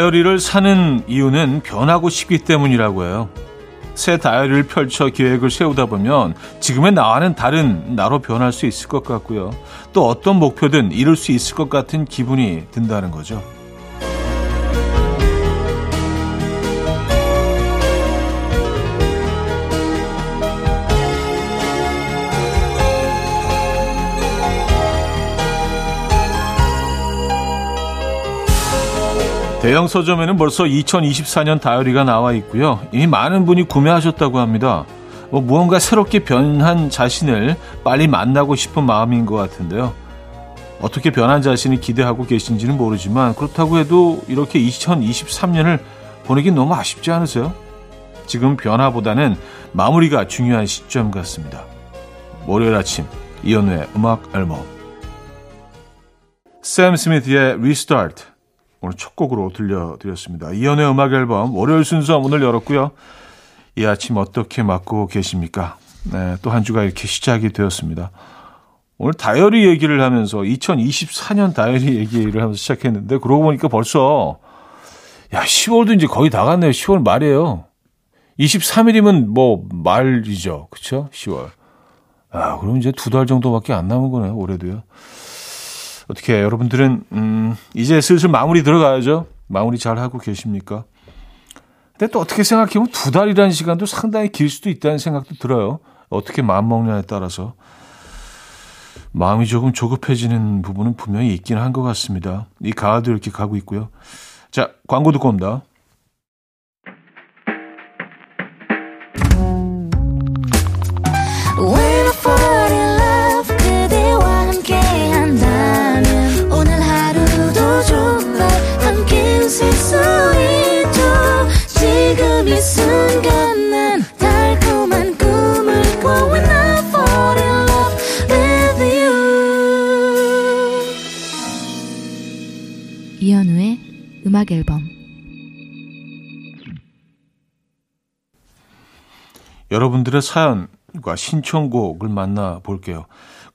다이어리를 사는 이유는 변하고 싶기 때문이라고 해요. 새 다이어리를 펼쳐 계획을 세우다 보면 지금의 나와는 다른 나로 변할 수 있을 것 같고요. 또 어떤 목표든 이룰 수 있을 것 같은 기분이 든다는 거죠. 대형 서점에는 벌써 2024년 다이어리가 나와 있고요. 이미 많은 분이 구매하셨다고 합니다. 뭐 무언가 새롭게 변한 자신을 빨리 만나고 싶은 마음인 것 같은데요. 어떻게 변한 자신을 기대하고 계신지는 모르지만 그렇다고 해도 이렇게 2023년을 보내긴 너무 아쉽지 않으세요? 지금 변화보다는 마무리가 중요한 시점 같습니다. 월요일 아침 이연우의 음악 앨범 샘 스미스의 Restart 오늘 첫 곡으로 들려드렸습니다. 이연의 음악 앨범 월요일 순서 문을 열었고요. 이 아침 어떻게 맞고 계십니까? 네, 또 한 주가 이렇게 시작이 되었습니다. 오늘 다이어리 얘기를 하면서 2024년 다이어리 얘기를 하면서 시작했는데 그러고 보니까 벌써 야 10월도 이제 거의 다 갔네요. 10월 말이에요. 23일이면 뭐 말이죠. 그쵸? 10월. 아, 그럼 이제 두 달 정도밖에 안 남은 거네요. 올해도요. 어떻게 여러분들은 음, 이제 슬슬 마무리 들어가야죠. 마무리 잘 하고 계십니까? 근데 또 어떻게 생각해보면 두 달이라는 시간도 상당히 길 수도 있다는 생각도 들어요. 어떻게 마음 먹냐에 따라서 마음이 조금 조급해지는 부분은 분명히 있긴 한 것 같습니다. 이 가을도 이렇게 가고 있고요. 자, 광고 듣고 옵니다. 음악 앨범 여러분들의 사연과 신청곡을 만나 볼게요.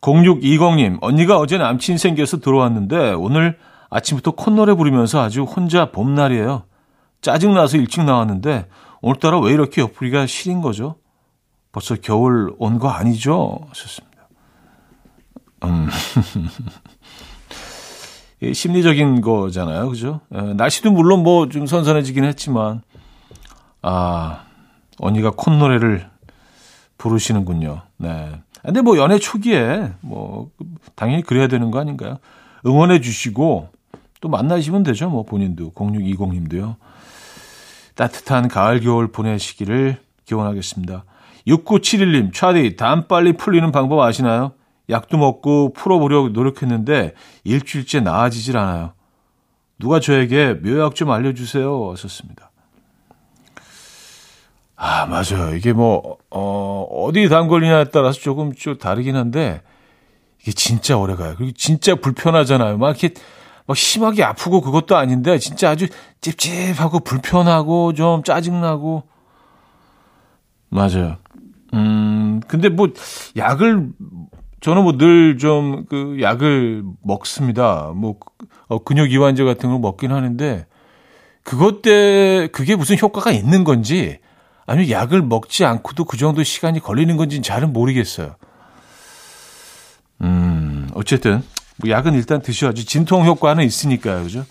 0620님, 언니가 어제 남친 생겨서 들어왔는데 오늘 아침부터 콧노래 부르면서 아주 혼자 봄날이에요. 짜증나서 일찍 나왔는데 오늘따라 왜 이렇게 옆구리가 시린 거죠? 벌써 겨울 온 거 아니죠? 하셨습니다. 음. 심리적인 거잖아요. 그죠? 에, 날씨도 물론 뭐 좀 선선해지긴 했지만, 아, 언니가 콧노래를 부르시는군요. 네. 근데 뭐 연애 초기에 뭐 당연히 그래야 되는 거 아닌가요? 응원해 주시고 또 만나시면 되죠. 뭐 본인도 0620님도요. 따뜻한 가을 겨울 보내시기를 기원하겠습니다. 6971님, 차디 담 빨리 풀리는 방법 아시나요? 약도 먹고 풀어보려고 노력했는데 일주일째 나아지질 않아요. 누가 저에게 묘약 좀 알려주세요. 하셨습니다. 아, 맞아요. 이게 뭐, 어, 어디 담 걸리냐에 따라서 조금 좀 다르긴 한데, 이게 진짜 오래 가요. 그리고 진짜 불편하잖아요. 막 이렇게, 막 심하게 아프고 그것도 아닌데, 진짜 아주 찝찝하고 불편하고 좀 짜증나고. 맞아요. 음, 근데 뭐, 약을 저는 뭐 늘 좀 그 약을 먹습니다. 뭐 어, 근육 이완제 같은 걸 먹긴 하는데 그것 때 그게 무슨 효과가 있는 건지 아니면 약을 먹지 않고도 그 정도 시간이 걸리는 건지는 잘은 모르겠어요. 음, 어쨌든 뭐 약은 일단 드셔야지 진통 효과는 있으니까요. 그죠?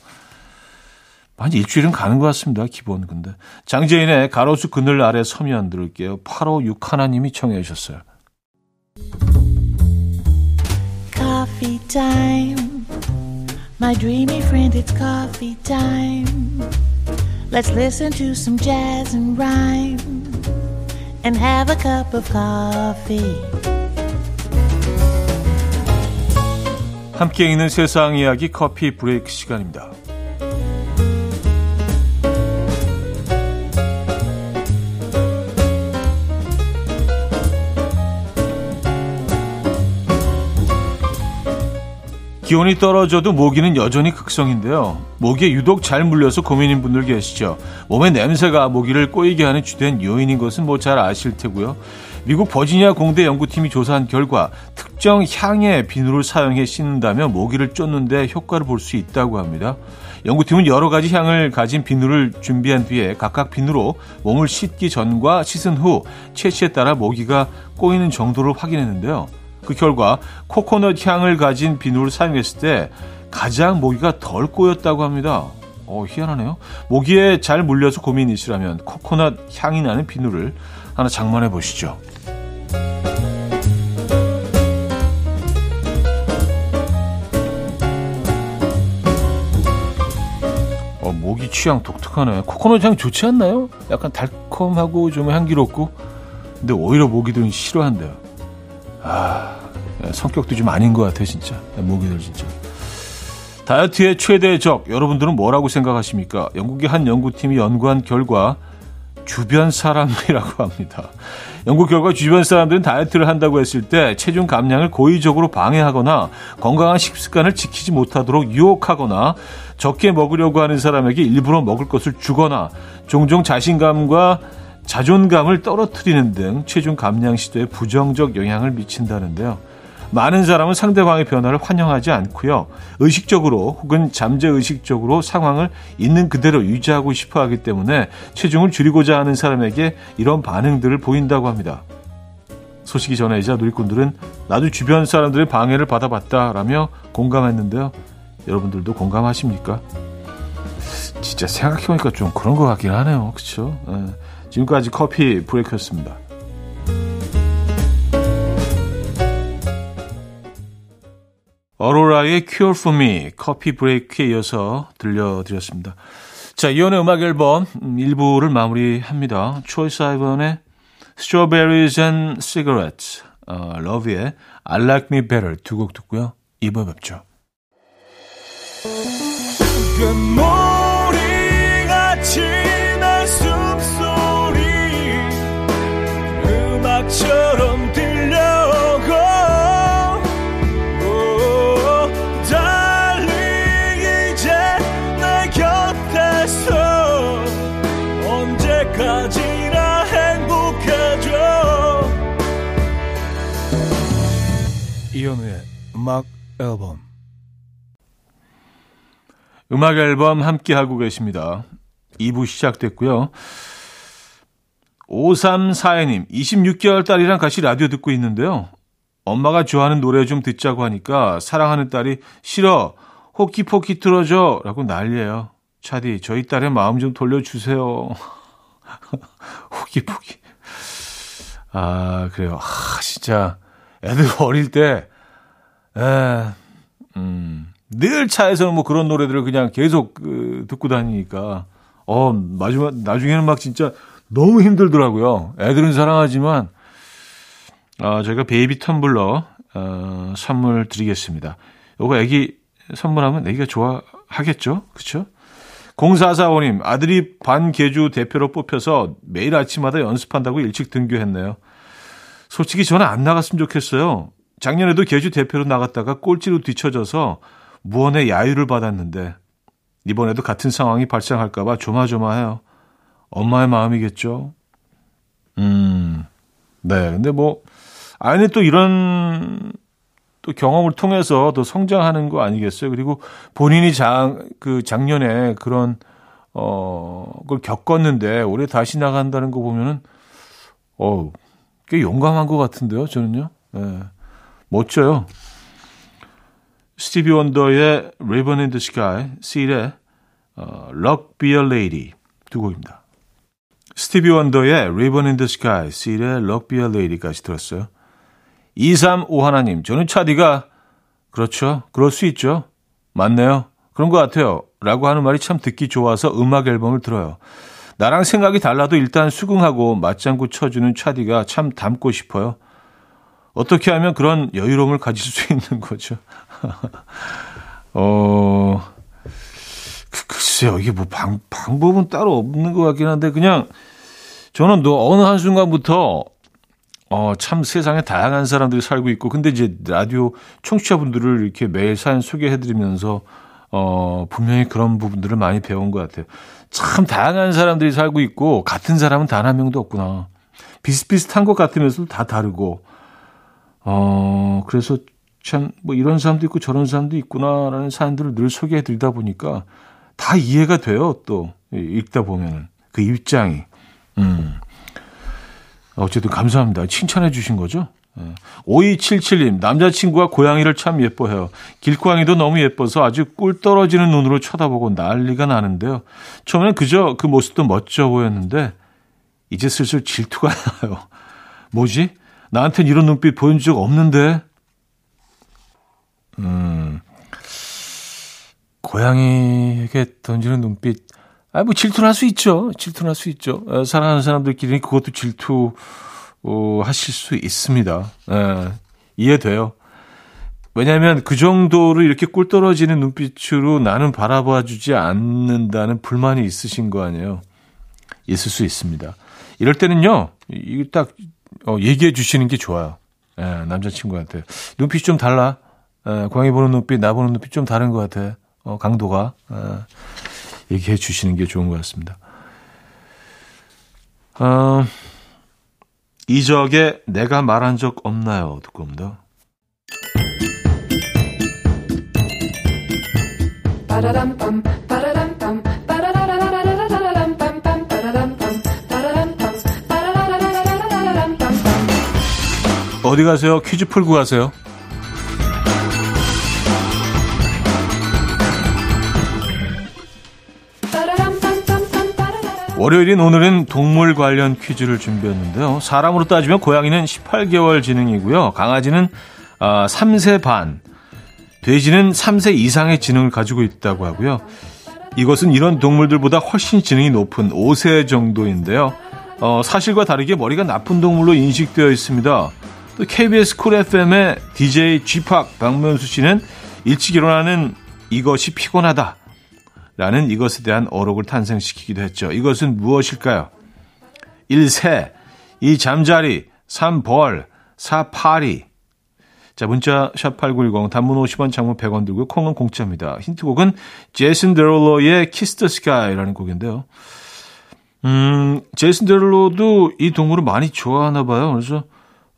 한 일주일은 가는 것 같습니다. 기본 근데 장재인의 가로수 그늘 아래 서면 들을게요. 856 하나님이 청해 주셨어요. coffee time. My dreamy friend, it's coffee time. Let's listen to some jazz and rhyme and have a cup of coffee. 함께 있는 세상 이야기 커피 브레이크 시간입니다. 기온이 떨어져도 모기는 여전히 극성인데요. 모기에 유독 잘 물려서 고민인 분들 계시죠. 몸의 냄새가 모기를 꼬이게 하는 주된 요인인 것은 뭐 잘 아실 테고요. 미국 버지니아 공대 연구팀이 조사한 결과 특정 향의 비누를 사용해 씻는다면 모기를 쫓는데 효과를 볼 수 있다고 합니다. 연구팀은 여러 가지 향을 가진 비누를 준비한 뒤에 각각 비누로 몸을 씻기 전과 씻은 후 체취에 따라 모기가 꼬이는 정도를 확인했는데요. 그 결과 코코넛 향을 가진 비누를 사용했을 때 가장 모기가 덜 꼬였다고 합니다. 어, 희한하네요. 모기에 잘 물려서 고민이시라면 코코넛 향이 나는 비누를 하나 장만해 보시죠. 어, 모기 취향 독특하네. 코코넛 향 좋지 않나요? 약간 달콤하고 좀 향기롭고. 근데 오히려 모기들은 싫어한대요. 아, 성격도 좀 아닌 것 같아, 진짜. 모기들 진짜. 다이어트의 최대 적, 여러분들은 뭐라고 생각하십니까? 영국의 한 연구팀이 연구한 결과 주변 사람이라고 합니다. 연구 결과 주변 사람들은 다이어트를 한다고 했을 때 체중 감량을 고의적으로 방해하거나 건강한 식습관을 지키지 못하도록 유혹하거나 적게 먹으려고 하는 사람에게 일부러 먹을 것을 주거나 종종 자신감과 자존감을 떨어뜨리는 등 체중 감량 시도에 부정적 영향을 미친다는데요. 많은 사람은 상대방의 변화를 환영하지 않고요. 의식적으로 혹은 잠재의식적으로 상황을 있는 그대로 유지하고 싶어 하기 때문에 체중을 줄이고자 하는 사람에게 이런 반응들을 보인다고 합니다. 소식이 전해지자 누리꾼들은 나도 주변 사람들의 방해를 받아봤다라며 공감했는데요. 여러분들도 공감하십니까? 진짜 생각해보니까 좀 그런 것 같긴 하네요. 그렇죠? 네. 지금까지 커피 브레이크였습니다. 어로라의 Cure for Me 커피 브레이크에 이어서 들려드렸습니다. 자, 이연의 음악 앨범 1부를 마무리합니다. 초이스 아이번의 Strawberries and Cigarettes, 어, 러브의 I Like Me Better 두 곡 듣고요. 2부 뵙죠. 숨소리 음악처럼 음악 앨범 음악 앨범 함께 하고 계십니다. 2부 시작됐고요. 5342님, 26개월 딸이랑 같이 라디오 듣고 있는데요. 엄마가 좋아하는 노래 좀 듣자고 하니까 사랑하는 딸이 싫어, 호키포키 틀어줘 라고 난리예요. 차디, 저희 딸의 마음 좀 돌려주세요. 호키포키. 아, 그래요. 아, 진짜. 애들 어릴 때 에, 음, 늘 차에서는 뭐 그런 노래들을 그냥 계속 그, 듣고 다니니까, 어, 마지막, 나중에는 막 진짜 너무 힘들더라고요. 애들은 사랑하지만, 어, 저희가 베이비 텀블러, 어, 선물 드리겠습니다. 요거 애기 선물하면 애기가 좋아하겠죠? 그쵸? 0445님, 아들이 반개주 대표로 뽑혀서 매일 아침마다 연습한다고 일찍 등교했네요. 솔직히 저는 안 나갔으면 좋겠어요. 작년에도 개주 대표로 나갔다가 꼴찌로 뒤쳐져서 무언의 야유를 받았는데 이번에도 같은 상황이 발생할까봐 조마조마해요. 엄마의 마음이겠죠. 음, 네. 근데 뭐 아이는 또 이런 또 경험을 통해서 더 성장하는 거 아니겠어요? 그리고 본인이 장, 그 작년에 그런, 어, 걸 겪었는데 올해 다시 나간다는 거 보면은, 어, 꽤 용감한 것 같은데요, 저는요. 네. 멋져요. 스티비 원더의 Ribbon in the Sky, 실의 어, Luck Be a Lady 두 곡입니다. 스티비 원더의 Ribbon in the Sky, 실의 Luck Be a Lady까지 들었어요. 235 하나님, 저는 차디가 그렇죠. 그럴 수 있죠. 맞네요. 그런 것 같아요. 라고 하는 말이 참 듣기 좋아서 음악 앨범을 들어요. 나랑 생각이 달라도 일단 수긍하고 맞장구 쳐주는 차디가 참 닮고 싶어요. 어떻게 하면 그런 여유로움을 가질 수 있는 거죠? 어, 그, 글쎄요. 이게 뭐 방, 방법은 따로 없는 것 같긴 한데, 그냥 저는 너 어느 한순간부터 어, 참 세상에 다양한 사람들이 살고 있고, 근데 이제 라디오 청취자분들을 이렇게 매일 사연 소개해드리면서, 어, 분명히 그런 부분들을 많이 배운 것 같아요. 참 다양한 사람들이 살고 있고, 같은 사람은 단 한 명도 없구나. 비슷비슷한 것 같으면서도 다 다르고, 어, 그래서 참, 뭐 이런 사람도 있고 저런 사람도 있구나라는 사람들을 늘 소개해 드리다 보니까 다 이해가 돼요, 또. 읽다 보면은. 그 입장이. 음. 어쨌든 감사합니다. 칭찬해 주신 거죠? 5277님, 남자친구가 고양이를 참 예뻐해요. 길고양이도 너무 예뻐서 아주 꿀 떨어지는 눈으로 쳐다보고 난리가 나는데요. 처음에는 그저 그 모습도 멋져 보였는데, 이제 슬슬 질투가 나요. 뭐지? 나한텐 이런 눈빛 보인 적 없는데? 음, 고양이에게 던지는 눈빛, 아, 뭐 질투는 할수 있죠. 질투는 할수 있죠. 어, 사랑하는 사람들끼리 그것도 질투, 어, 하실 수 있습니다. 예, 이해돼요. 왜냐하면 그 정도로 이렇게 꿀 떨어지는 눈빛으로 나는 바라봐 주지 않는다는 불만이 있으신 거 아니에요. 있을 수 있습니다. 이럴 때는요, 이거 딱, 어, 얘기해 주시는 게 좋아요. 예, 남자친구한테. 눈빛이 좀 달라. 예, 고양이 보는 눈빛, 나 보는 눈빛 좀 다른 것 같아. 어, 강도가. 예, 얘기해 주시는 게 좋은 것 같습니다. 어, 이적에 내가 말한 적 없나요? 듣고 옵니다. 어디 가세요? 퀴즈 풀고 가세요. 월요일인 오늘은 동물 관련 퀴즈를 준비했는데요. 사람으로 따지면 고양이는 18개월 지능이고요. 강아지는 3세 아, 반, 돼지는 3세 이상의 지능을 가지고 있다고 하고요. 이것은 이런 동물들보다 훨씬 지능이 높은 5세 정도인데요. 어, 사실과 다르게 머리가 나쁜 동물로 인식되어 있습니다. 또 KBS 쿨 FM의 DJ G팍 박명수 씨는 일찍 일어나는 이것이 피곤하다. 라는 이것에 대한 어록을 탄생시키기도 했죠. 이것은 무엇일까요? 1. 새 2. 잠자리 3. 벌 4. 파리 자, 문자 샵8910 단문 50원 장문 100원 그리고 콩은 공짜입니다. 힌트곡은 제이슨 데롤로의 Kiss the Sky라는 곡인데요. 음, 제이슨 데롤로도 이 동물을 많이 좋아하나 봐요. 그래서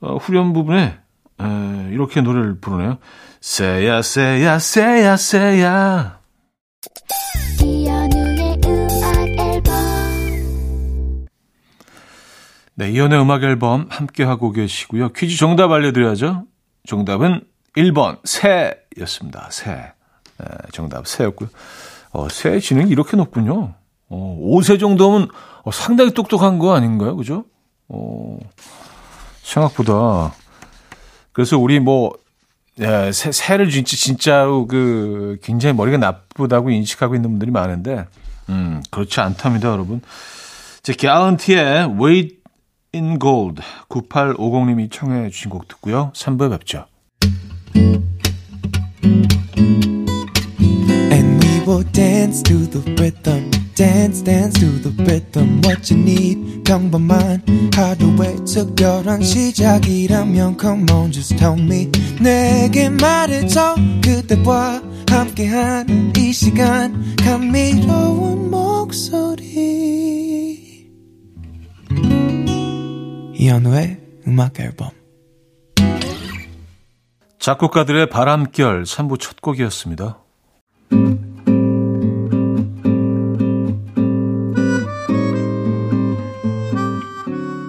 어, 후렴 부분에 에, 이렇게 노래를 부르네요. 새야 새야 새야 새야 네, 이연의 음악 앨범 함께 하고 계시고요. 퀴즈 정답 알려드려야죠. 정답은 1번 새였습니다. 새. 네, 정답 새였고요. 어, 새 지능이 이렇게 높군요. 어, 5세 정도면 어, 상당히 똑똑한 거 아닌가요? 그죠? 어, 생각보다. 그래서 우리 뭐, 예, 새, 새를 진짜, 진짜로 그, 굉장히 머리가 나쁘다고 인식하고 있는 분들이 많은데, 음, 그렇지 않답니다, 여러분. 제 갤런티의 Wait in Gold 9850님이 청해 주신 곡 듣고요. 3부에 뵙죠. Will dance to the rhythm. dance dance to the rhythm what you need 평범한 하루의 특별한 시작이라면 come on just tell me 내게 말해줘 그대와 함께한 이 시간 감미로운 목소리 이현우의 음악 앨범 작곡가들의 바람결 3부 첫 곡이었습니다.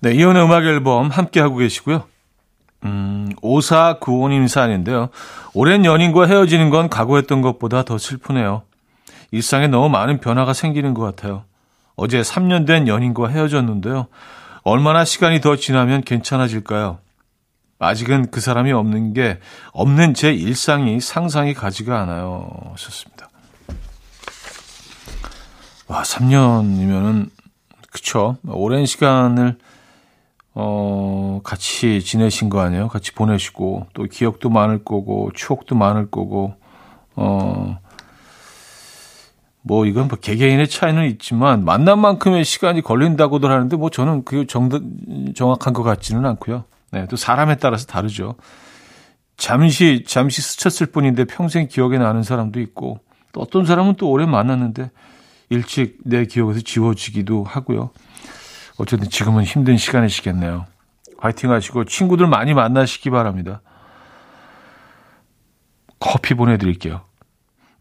네, 이혼의 음악 앨범 함께하고 계시고요. 음, 5495님 사연인데요. 오랜 연인과 헤어지는 건 각오했던 것보다 더 슬프네요. 일상에 너무 많은 변화가 생기는 것 같아요. 어제 3년 된 연인과 헤어졌는데요. 얼마나 시간이 더 지나면 괜찮아질까요? 아직은 그 사람이 없는 게 없는 제 일상이 상상이 가지가 않아요. 하셨습니다. 와, 3년이면은 그쵸. 오랜 시간을 어, 같이 지내신 거 아니에요? 같이 보내시고, 또 기억도 많을 거고, 추억도 많을 거고, 어, 뭐 이건 뭐 개개인의 차이는 있지만 만남만큼의 시간이 걸린다고들 하는데 뭐 저는 그 정도 정확한 것 같지는 않고요. 네, 또 사람에 따라서 다르죠. 잠시 잠시 스쳤을 뿐인데 평생 기억에 나는 사람도 있고 또 어떤 사람은 또 오래 만났는데 일찍 내 기억에서 지워지기도 하고요. 어쨌든 지금은 힘든 시간이시겠네요. 화이팅 하시고 친구들 많이 만나시기 바랍니다. 커피 보내드릴게요.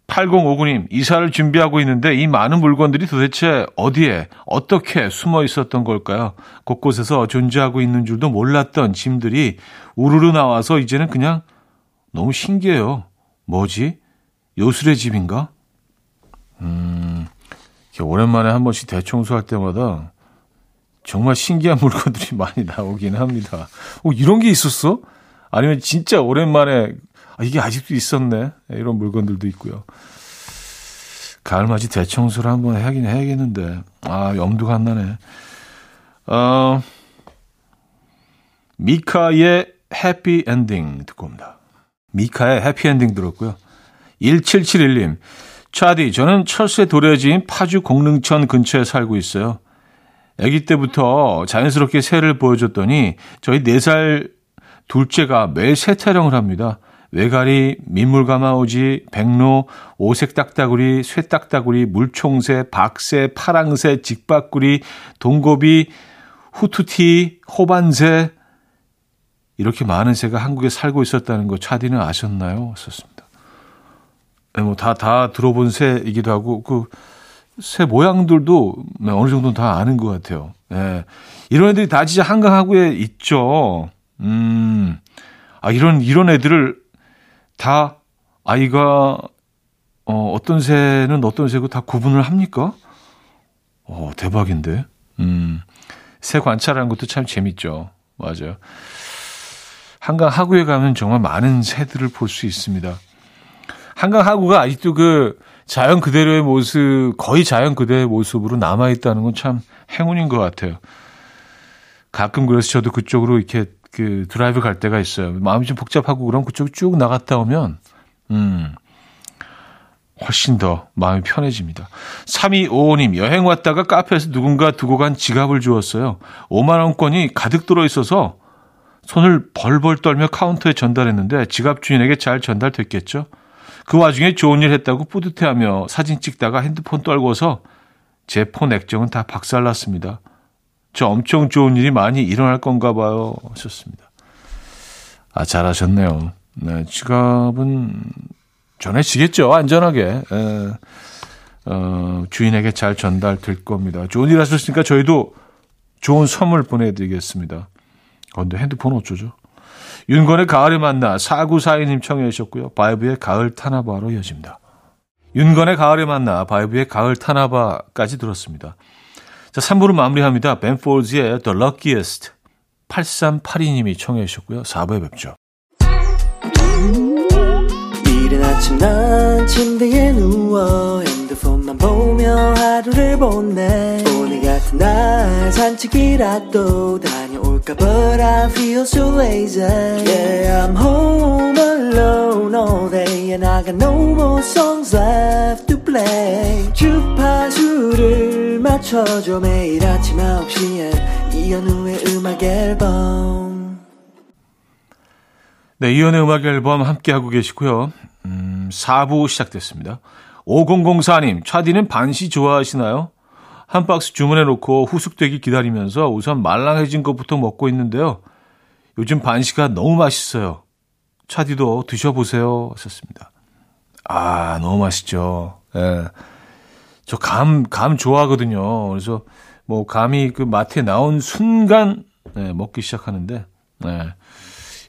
8059님, 이사를 준비하고 있는데 이 많은 물건들이 도대체 어디에, 어떻게 숨어 있었던 걸까요? 곳곳에서 존재하고 있는 줄도 몰랐던 짐들이 우르르 나와서 이제는 그냥 너무 신기해요. 뭐지? 요술의 집인가? 음, 오랜만에 한 번씩 대청소할 때마다 정말 신기한 물건들이 많이 나오긴 합니다. 어, 이런 게 있었어? 아니면 진짜 오랜만에 아, 이게 아직도 있었네. 이런 물건들도 있고요. 가을맞이 대청소를 한번 해야긴 해야겠는데. 아, 염두가 안 나네. 어, 미카의 해피 엔딩 듣고 옵니다. 미카의 해피 엔딩 들었고요. 1771님. 차디, 저는 철새 도래지인 파주 공릉천 근처에 살고 있어요. 아기 때부터 자연스럽게 새를 보여줬더니 저희 4살 둘째가 매일 새 타령을 합니다. 왜가리, 민물가마오지, 백로, 오색 딱따구리, 쇠딱따구리, 물총새, 박새, 파랑새, 직박구리, 동고비, 후투티, 호반새 이렇게 많은 새가 한국에 살고 있었다는 거 차디는 아셨나요? 썼습니다. 네, 뭐다 다 들어본 새이기도 하고 그 새 모양들도 어느 정도는 다 아는 것 같아요. 예. 이런 애들이 다 진짜 한강 하구에 있죠. 음. 아, 이런, 이런 애들을 다 아이가 어, 어떤 새는 어떤 새고 다 구분을 합니까? 어, 대박인데. 음. 새 관찰하는 것도 참 재밌죠. 맞아요. 한강 하구에 가면 정말 많은 새들을 볼 수 있습니다. 한강 하구가 아직도 그 자연 그대로의 모습, 거의 자연 그대로의 모습으로 남아있다는 건 참 행운인 것 같아요. 가끔 그래서 저도 그쪽으로 이렇게 그 드라이브 갈 때가 있어요. 마음이 좀 복잡하고 그럼 그쪽 쭉 나갔다 오면 음 훨씬 더 마음이 편해집니다. 3255님 여행 왔다가 카페에서 누군가 두고 간 지갑을 주었어요. 5만 원권이 가득 들어 있어서 손을 벌벌 떨며 카운터에 전달했는데 지갑 주인에게 잘 전달됐겠죠. 그 와중에 좋은 일 했다고 뿌듯해하며 사진 찍다가 핸드폰 떨궈서 제 폰 액정은 다 박살났습니다. 저 엄청 좋은 일이 많이 일어날 건가 봐요. 하셨습니다. 아, 잘하셨네요. 네, 지갑은 전해지겠죠. 안전하게. 에, 어, 주인에게 잘 전달될 겁니다. 좋은 일 하셨으니까 저희도 좋은 선물 보내드리겠습니다. 그런데 핸드폰 어쩌죠? 윤건의 가을에 만나 4942님 청해 주셨고요. 바이브의 가을 타나바로 이어집니다. 윤건의 가을에 만나 바이브의 가을 타나바까지 들었습니다. 자, 3부를 마무리합니다. 벤폴즈의 The Luckiest. 8382님이 청해 주셨고요. 4부에 뵙죠. 이른 아침 난 침대에 누워 핸드폰만 보며 하루를 보내 오늘 같은 날 산책이라도 다녀 올까 But I feel so lazy Yeah I'm home alone all day And I got no more songs left to play 주파수를 맞춰줘 매일 아침 9시에 이현우의 음악 앨범 네, 이현우의 음악 앨범 함께하고 계시고요. 음, 4부 시작됐습니다. 5004님, 차디는 반시 좋아하시나요? 한 박스 주문해 놓고 후숙되기 기다리면서 우선 말랑해진 것부터 먹고 있는데요. 요즘 반시가 너무 맛있어요. 차디도 드셔보세요. 하셨습니다. 아, 너무 맛있죠. 예. 저 감, 감 좋아하거든요. 그래서 뭐 감이 그 마트에 나온 순간 네, 먹기 시작하는데, 네.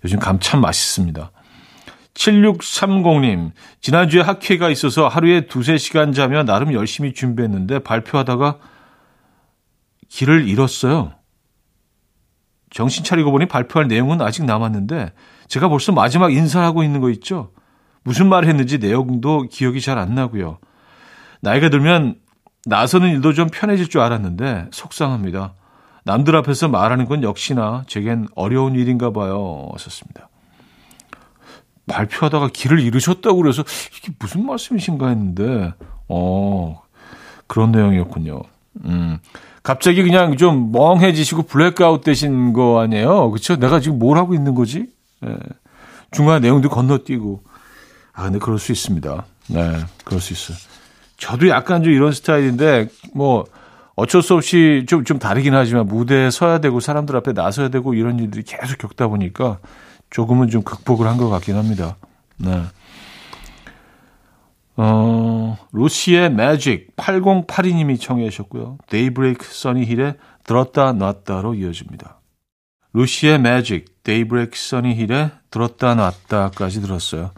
요즘 감 참 맛있습니다. 7630님, 지난주에 학회가 있어서 하루에 두세 시간 자며 나름 열심히 준비했는데 발표하다가 길을 잃었어요. 정신 차리고 보니 발표할 내용은 아직 남았는데 제가 벌써 마지막 인사를 하고 있는 거 있죠? 무슨 말을 했는지 내용도 기억이 잘 안 나고요. 나이가 들면 나서는 일도 좀 편해질 줄 알았는데 속상합니다. 남들 앞에서 말하는 건 역시나 제겐 어려운 일인가 봐요. 썼습니다. 발표하다가 길을 잃으셨다고 그래서 이게 무슨 말씀이신가 했는데, 어, 그런 내용이었군요. 음. 갑자기 그냥 좀 멍해지시고 블랙아웃 되신 거 아니에요? 그쵸? 내가 지금 뭘 하고 있는 거지? 예. 중간 내용도 건너뛰고. 아, 근데 그럴 수 있습니다. 네, 그럴 수 있어요. 저도 약간 좀 이런 스타일인데, 뭐, 어쩔 수 없이 좀, 좀 다르긴 하지만 무대에 서야 되고 사람들 앞에 나서야 되고 이런 일들이 계속 겪다 보니까 조금은 좀 극복을 한 것 같긴 합니다. 네. 어, 루시의 매직 8082님이 청해 주셨고요. 데이브레이크 써니힐의 들었다 놨다로 이어집니다. 루시의 매직 데이브레이크 써니힐의 들었다 놨다까지 들었어요.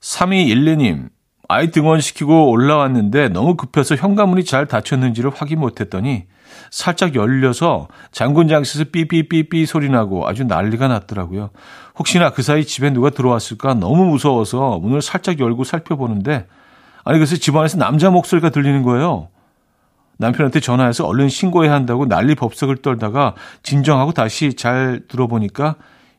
3212님 아이 등원시키고 올라왔는데 너무 급해서 현관문이 잘 닫혔는지를 확인 못했더니 살짝 열려서 장군장실에서 삐삐삐삐 소리 나고 아주 난리가 났더라고요. 혹시나 그 사이 집에 누가 들어왔을까 너무 무서워서 문을 살짝 열고 살펴보는데 아니 그래서 집안에서 남자 목소리가 들리는 거예요. 남편한테 전화해서 얼른 신고해야 한다고 난리 법석을 떨다가 진정하고 다시 잘 들어보니까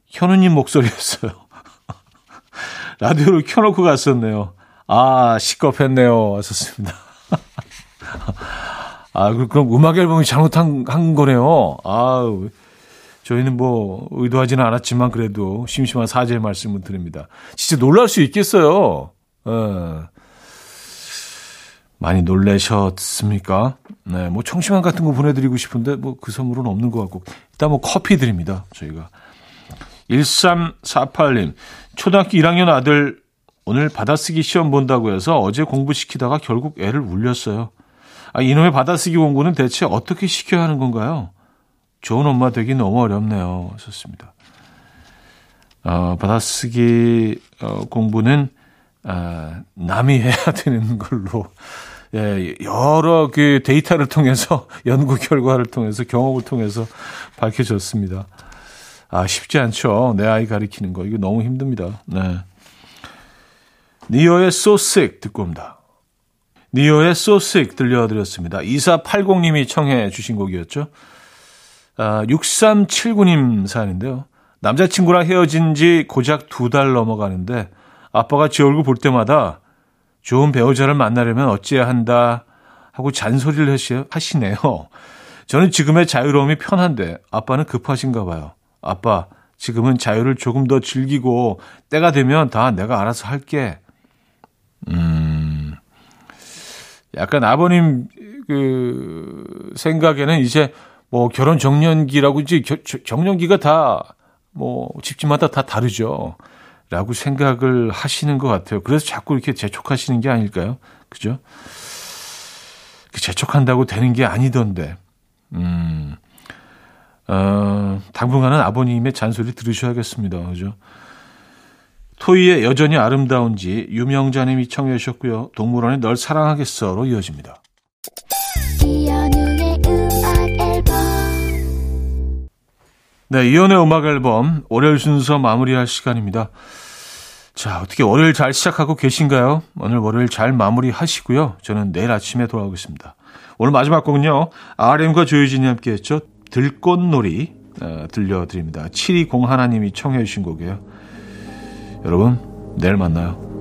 현우님 목소리였어요. 라디오를 켜놓고 갔었네요. 아, 시겁했네요. 하셨습니다. 아, 그럼 음악 앨범이 잘못한 한 거네요. 아, 저희는 뭐 의도하지는 않았지만 그래도 심심한 사죄의 말씀을 드립니다. 진짜 놀랄 수 있겠어요. 어. 많이 놀라셨습니까? 네, 뭐 청심환 같은 거 보내드리고 싶은데 뭐 그 선물은 없는 것 같고 일단 뭐 커피 드립니다. 저희가 1348님 초등학교 1학년 아들 오늘 받아쓰기 시험 본다고 해서 어제 공부시키다가 결국 애를 울렸어요. 아, 이놈의 받아쓰기 공부는 대체 어떻게 시켜야 하는 건가요? 좋은 엄마 되기 너무 어렵네요. 좋습니다. 어, 받아쓰기 어, 공부는 어, 남이 해야 되는 걸로 예, 여러 그 데이터를 통해서 연구 결과를 통해서 경험을 통해서 밝혀졌습니다. 아 쉽지 않죠. 내 아이 가리키는 거 이거 너무 힘듭니다. 네. So Sick 듣고 옵니다. 니오의 So Sick 들려드렸습니다. 2480님이 청해 주신 곡이었죠. 아, 6379님 사연인데요. 남자친구랑 헤어진 지 고작 두 달 넘어가는데 아빠가 제 얼굴 볼 때마다 좋은 배우자를 만나려면 어찌해야 한다 하고 잔소리를 하시네요. 저는 지금의 자유로움이 편한데 아빠는 급하신가 봐요. 아빠, 지금은 자유를 조금 더 즐기고 때가 되면 다 내가 알아서 할게. 음, 약간 아버님 그 생각에는 이제 뭐 결혼 정년기라고 이제 겨, 정년기가 다 뭐 집집마다 다 다르죠. 라고 생각을 하시는 것 같아요. 그래서 자꾸 이렇게 재촉하시는 게 아닐까요? 그죠? 그 재촉한다고 되는 게 아니던데. 음, 어, 당분간은 아버님의 잔소리 들으셔야겠습니다. 그죠? 토이의 여전히 아름다운지 유명자님이 청해 주셨고요. 동물원의 널 사랑하겠어로 이어집니다. 네, 이연의 음악 앨범 월요일 순서 마무리할 시간입니다. 자, 어떻게 월요일 잘 시작하고 계신가요? 오늘 월요일 잘 마무리하시고요. 저는 내일 아침에 돌아오겠습니다. 오늘 마지막 곡은요. RM과 조유진이 함께 했죠. 들꽃놀이 어, 들려드립니다. 7201님이 청해 주신 곡이에요. 여러분, 내일 만나요.